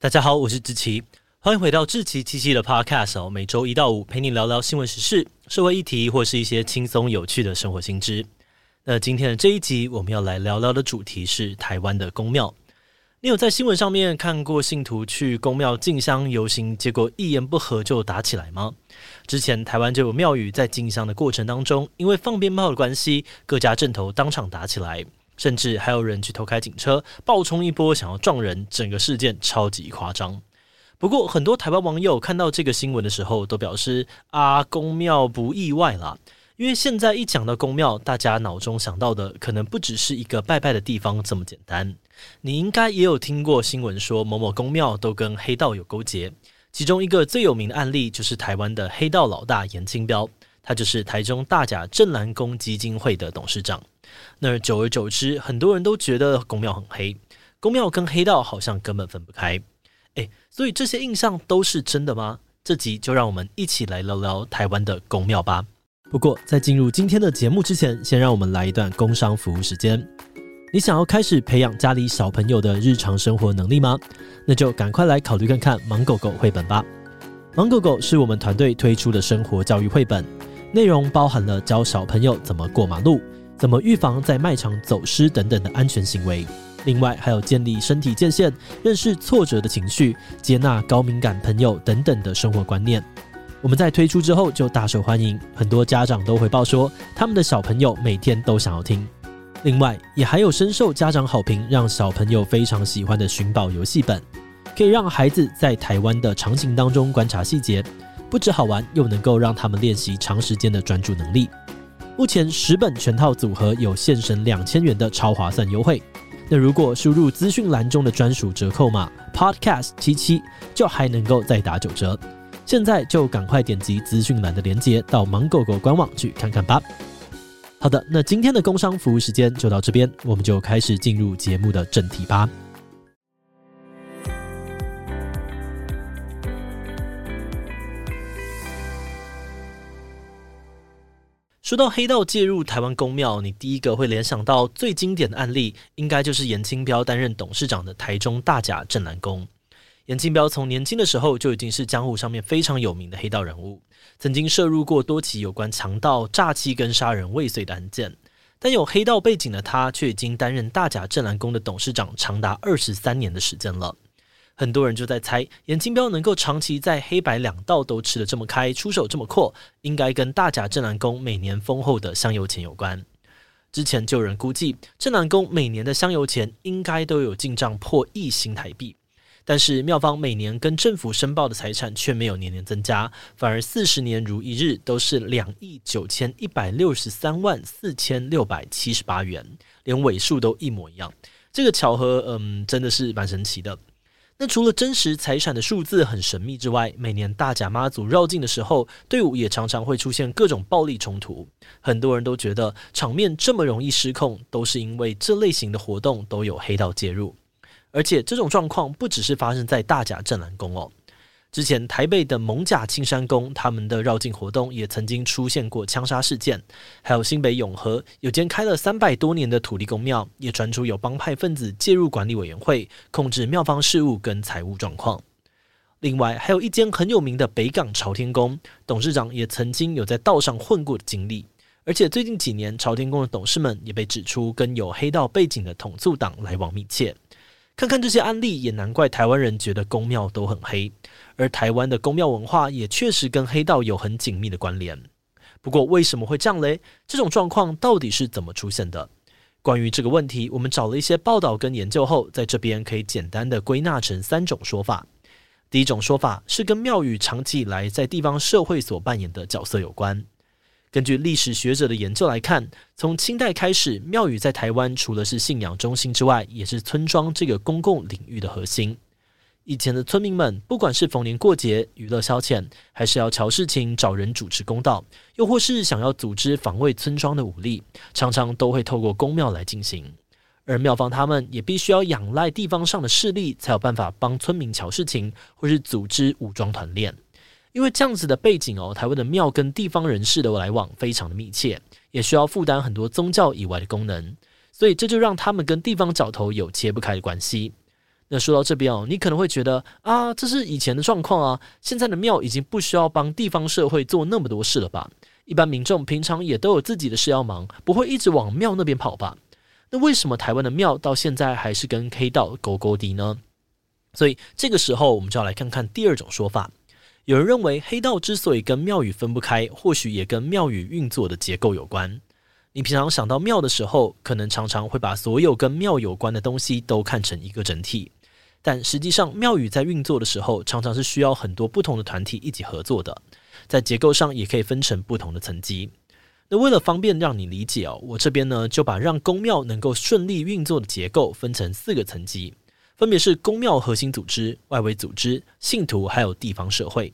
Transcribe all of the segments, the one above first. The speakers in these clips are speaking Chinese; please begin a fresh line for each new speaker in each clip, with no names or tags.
大家好，我是志奇，欢迎回到志奇七七的 Podcast 哦。每周一到五陪你聊聊新闻时事、社会议题，或是一些轻松有趣的生活新知。那今天的这一集，我们要来聊聊的主题是台湾的宫庙。你有在新闻上面看过信徒去宫庙进香游行，结果一言不合就打起来吗？之前台湾就有庙宇在进香的过程当中，因为放鞭炮的关系，各家阵头当场打起来。甚至还有人去偷开警车，暴冲一波，想要撞人，整个事件超级夸张。不过，很多台湾网友看到这个新闻的时候，都表示啊，宫庙不意外啦，因为现在一讲到宫庙，大家脑中想到的可能不只是一个拜拜的地方这么简单。你应该也有听过新闻说，某某宫庙都跟黑道有勾结，其中一个最有名的案例就是台湾的黑道老大严清标，他就是台中大甲镇澜宫基金会的董事长。那久而久之，很多人都觉得宫庙很黑，宫庙跟黑道好像根本分不开。诶，所以这些印象都是真的吗？这集就让我们一起来聊聊台湾的宫庙吧。不过在进入今天的节目之前，先让我们来一段工商服务时间。你想要开始培养家里小朋友的日常生活能力吗？那就赶快来考虑看看《芒狗狗》绘本吧。《芒狗狗》是我们团队推出的生活教育绘本，内容包含了教小朋友怎么过马路。怎么预防在卖场走失等等的安全行为？另外还有建立身体界限、认识挫折的情绪、接纳高敏感朋友等等的生活观念。我们在推出之后就大受欢迎，很多家长都回报说，他们的小朋友每天都想要听。另外也还有深受家长好评，让小朋友非常喜欢的寻宝游戏本，可以让孩子在台湾的场景当中观察细节，不止好玩，又能够让他们练习长时间的专注能力。目前十本全套组合有现省两千元的超划算优惠，那如果输入资讯栏中的专属折扣码 Podcast 七七，就还能够再打九折。现在就赶快点击资讯栏的链接，到芒狗狗官网去看看吧。好的，那今天的工商服务时间就到这边，我们就开始进入节目的正题吧。说到黑道介入台湾宫庙，你第一个会联想到最经典的案例，应该就是严清标担任董事长的台中大甲镇南宫。严清标从年轻的时候就已经是江湖上面非常有名的黑道人物，曾经涉入过多起有关强盗、诈欺跟杀人未遂的案件。但有黑道背景的他，却已经担任大甲镇南宫的董事长长达二十三年的时间了。很多人就在猜，严清标能够长期在黑白两道都吃得这么开，出手这么阔，应该跟大甲镇澜宫每年丰厚的香油钱有关。之前就有人估计，镇澜宫每年的香油钱应该都有进账破亿新台币，但是庙方每年跟政府申报的财产却没有年年增加，反而四十年如一日都是两亿九千一百六十三万四千六百七十八元，连尾数都一模一样。这个巧合，嗯，真的是蛮神奇的。那除了真实财产的数字很神秘之外，每年大甲妈祖绕境的时候，队伍也常常会出现各种暴力冲突。很多人都觉得场面这么容易失控，都是因为这类型的活动都有黑道介入。而且这种状况不只是发生在大甲镇澜宫哦。之前台北的蒙甲青山宫，他们的绕境活动也曾经出现过枪杀事件，还有新北永和有间开了三百多年的土地公庙，也传出有帮派分子介入管理委员会，控制庙方事务跟财务状况。另外，还有一间很有名的北港朝天宫，董事长也曾经有在道上混过的经历，而且最近几年朝天宫的董事们也被指出跟有黑道背景的统促党来往密切。看看这些案例，也难怪台湾人觉得宫庙都很黑，而台湾的宫庙文化也确实跟黑道有很紧密的关联。不过为什么会这样嘞？这种状况到底是怎么出现的？关于这个问题，我们找了一些报道跟研究后，在这边可以简单的归纳成三种说法。第一种说法是跟庙宇长期以来在地方社会所扮演的角色有关。根据历史学者的研究来看，从清代开始，庙宇在台湾除了是信仰中心之外，也是村庄这个公共领域的核心。以前的村民们，不管是逢年过节、娱乐消遣，还是要乔事情、找人主持公道，又或是想要组织防卫村庄的武力，常常都会透过宫庙来进行。而庙方他们也必须要仰赖地方上的势力，才有办法帮村民乔事情，或是组织武装团练。因为这样子的背景哦，台湾的庙跟地方人士的来往非常的密切，也需要负担很多宗教以外的功能，所以这就让他们跟地方角头有切不开的关系。那说到这边哦，你可能会觉得啊，这是以前的状况啊，现在的庙已经不需要帮地方社会做那么多事了吧？一般民众平常也都有自己的事要忙，不会一直往庙那边跑吧？那为什么台湾的庙到现在还是跟黑道勾勾的呢？所以这个时候，我们就要来看看第二种说法。有人认为，黑道之所以跟庙宇分不开，或许也跟庙宇运作的结构有关。你平常想到庙的时候，可能常常会把所有跟庙有关的东西都看成一个整体。但实际上，庙宇在运作的时候，常常是需要很多不同的团体一起合作的，在结构上也可以分成不同的层级。那为了方便让你理解哦，我这边呢就把让宫庙能够顺利运作的结构分成四个层级，分别是宫庙核心组织、外围组织、信徒还有地方社会。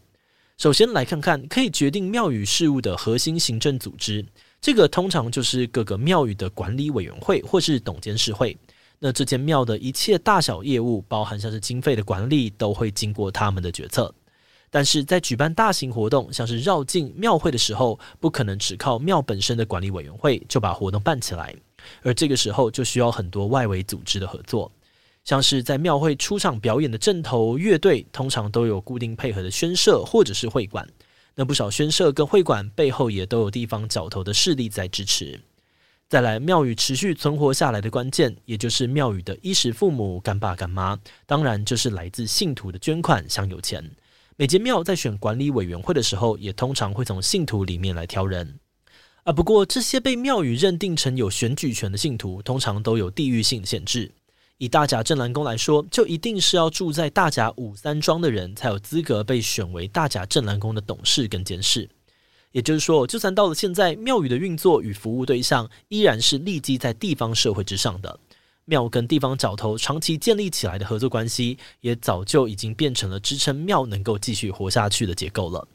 首先来看看可以决定庙宇事务的核心行政组织，这个通常就是各个庙宇的管理委员会或是董监事会。那这间庙的一切大小业务，包含像是经费的管理，都会经过他们的决策。但是在举办大型活动，像是绕境庙会的时候，不可能只靠庙本身的管理委员会就把活动办起来，而这个时候就需要很多外围组织的合作。像是在庙会出场表演的阵头乐队，通常都有固定配合的宣社或者是会馆。那不少宣社跟会馆背后也都有地方角头的势力在支持。再来，庙宇持续存活下来的关键，也就是庙宇的衣食父母、干爸干妈，当然就是来自信徒的捐款、香油钱。每间庙在选管理委员会的时候，也通常会从信徒里面来挑人啊。不过，这些被庙宇认定成有选举权的信徒，通常都有地域性的限制。以大甲镇澜宫来说，就一定是要住在大甲五三庄的人，才有资格被选为大甲镇澜宫的董事跟监事。也就是说，就算到了现在，庙宇的运作与服务对象依然是立基在地方社会之上的。庙跟地方角头长期建立起来的合作关系，也早就已经变成了支撑庙能够继续活下去的结构了。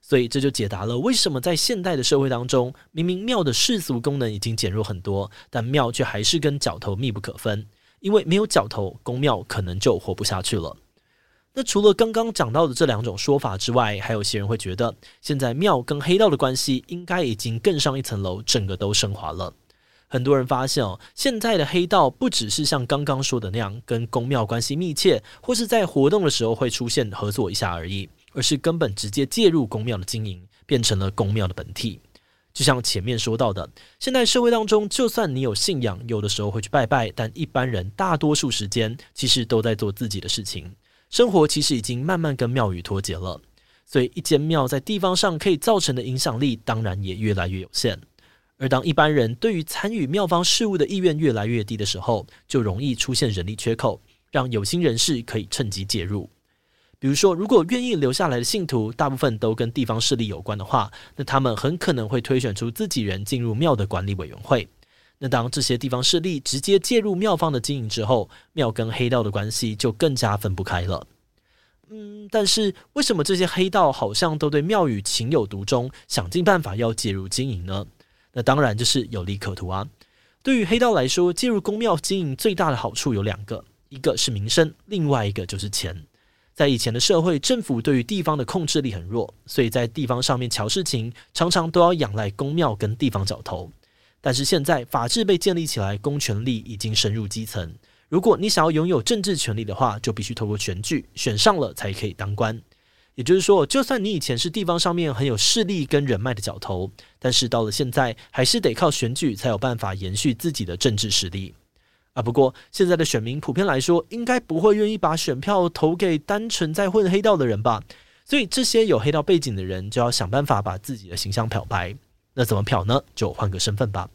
所以这就解答了为什么在现代的社会当中，明明庙的世俗功能已经减弱很多，但庙却还是跟角头密不可分。因为没有角头，宫庙可能就活不下去了。那除了刚刚讲到的这两种说法之外，还有些人会觉得，现在庙跟黑道的关系应该已经更上一层楼，整个都升华了。很多人发现哦，现在的黑道不只是像刚刚说的那样跟宫庙关系密切，或是在活动的时候会出现合作一下而已，而是根本直接介入宫庙的经营，变成了宫庙的本体。就像前面说到的，现在社会当中，就算你有信仰，有的时候会去拜拜，但一般人大多数时间其实都在做自己的事情，生活其实已经慢慢跟庙宇脱节了。所以，一间庙在地方上可以造成的影响力，当然也越来越有限。而当一般人对于参与庙方事务的意愿越来越低的时候，就容易出现人力缺口，让有心人士可以趁机介入。比如说，如果愿意留下来的信徒大部分都跟地方势力有关的话，那他们很可能会推选出自己人进入庙的管理委员会。那当这些地方势力直接介入庙方的经营之后，庙跟黑道的关系就更加分不开了。嗯，但是为什么这些黑道好像都对庙宇情有独钟，想尽办法要介入经营呢？那当然就是有利可图啊！对于黑道来说，介入公庙经营最大的好处有两个，一个是名声，另外一个就是钱。在以前的社会，政府对于地方的控制力很弱，所以在地方上面乔事情，常常都要仰赖公庙跟地方角头。但是现在法治被建立起来，公权力已经深入基层。如果你想要拥有政治权力的话，就必须透过选举，选上了才可以当官。也就是说，就算你以前是地方上面很有势力跟人脉的角头，但是到了现在，还是得靠选举才有办法延续自己的政治实力啊。不过，现在的选民普遍来说，应该不会愿意把选票投给单纯在混黑道的人吧？所以，这些有黑道背景的人就要想办法把自己的形象漂白。那怎么漂呢？就换个身份吧，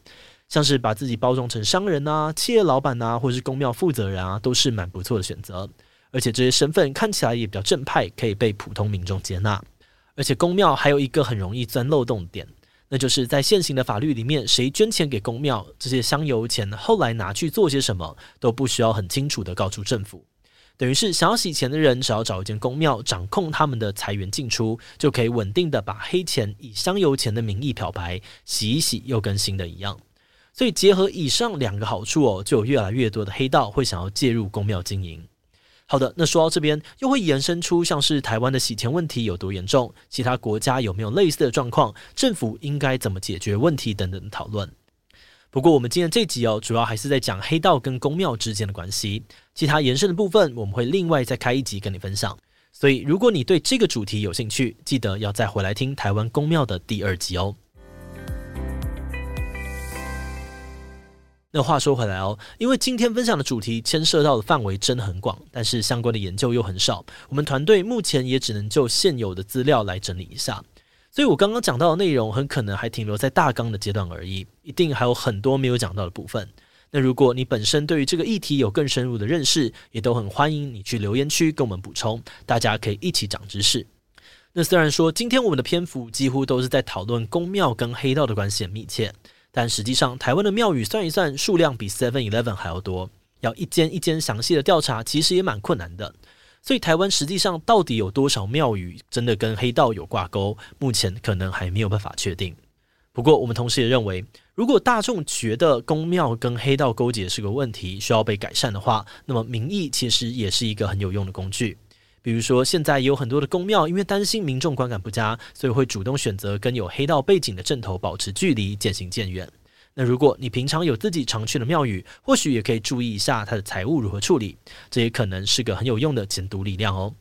像是把自己包装成商人啊、企业老板啊，或是公庙负责人啊，都是蛮不错的选择。而且这些身份看起来也比较正派，可以被普通民众接纳。而且公庙还有一个很容易钻漏洞的点，那就是在现行的法律里面，谁捐钱给公庙，这些香油钱后来拿去做些什么，都不需要很清楚地告诉政府。等于是想要洗钱的人，只要找一间公庙掌控他们的财源进出，就可以稳定的把黑钱以香油钱的名义漂白，洗一洗又跟新的一样。所以结合以上两个好处哦，就有越来越多的黑道会想要介入公庙经营。好的，那说到这边，又会延伸出像是台湾的洗钱问题有多严重，其他国家有没有类似的状况，政府应该怎么解决问题等等的讨论。不过我们今天这集哦，主要还是在讲黑道跟宫庙之间的关系，其他延伸的部分我们会另外再开一集跟你分享。所以如果你对这个主题有兴趣，记得要再回来听台湾宫庙的第二集哦。那话说回来哦，因为今天分享的主题牵涉到的范围真的很广，但是相关的研究又很少，我们团队目前也只能就现有的资料来整理一下。所以我刚刚讲到的内容很可能还停留在大纲的阶段而已，一定还有很多没有讲到的部分。那如果你本身对于这个议题有更深入的认识，也都很欢迎你去留言区跟我们补充，大家可以一起长知识。那虽然说今天我们的篇幅几乎都是在讨论公庙跟黑道的关系很密切。但实际上，台湾的庙宇算一算，数量比 Seven Eleven 还要多。要一间一间详细的调查，其实也蛮困难的。所以，台湾实际上到底有多少庙宇真的跟黑道有挂钩？目前可能还没有办法确定。不过，我们同时也认为，如果大众觉得公庙跟黑道勾结是个问题，需要被改善的话，那么民意其实也是一个很有用的工具。比如说，现在也有很多的公庙，因为担心民众观感不佳，所以会主动选择跟有黑道背景的阵头保持距离，渐行渐远。那如果你平常有自己常去的庙宇，或许也可以注意一下它的财务如何处理，这也可能是个很有用的监督力量哦。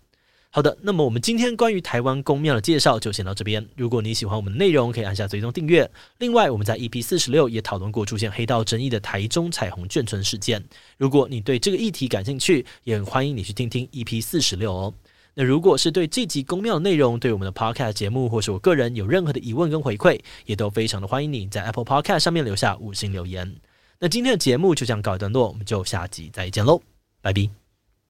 好的，那么我们今天关于台湾宫庙的介绍就先到这边。如果你喜欢我们的内容，可以按下追踪订阅。另外，我们在 EP 四十六也讨论过出现黑道争议的台中彩虹眷村事件。如果你对这个议题感兴趣，也很欢迎你去听听 EP 四十六哦。那如果是对这集公庙的内容，对我们的 Podcast 节目，或是我个人有任何的疑问跟回馈，也都非常的欢迎你在 Apple Podcast 上面留下五星留言。那今天的节目就这样告一段落，我们就下集再见喽，拜拜。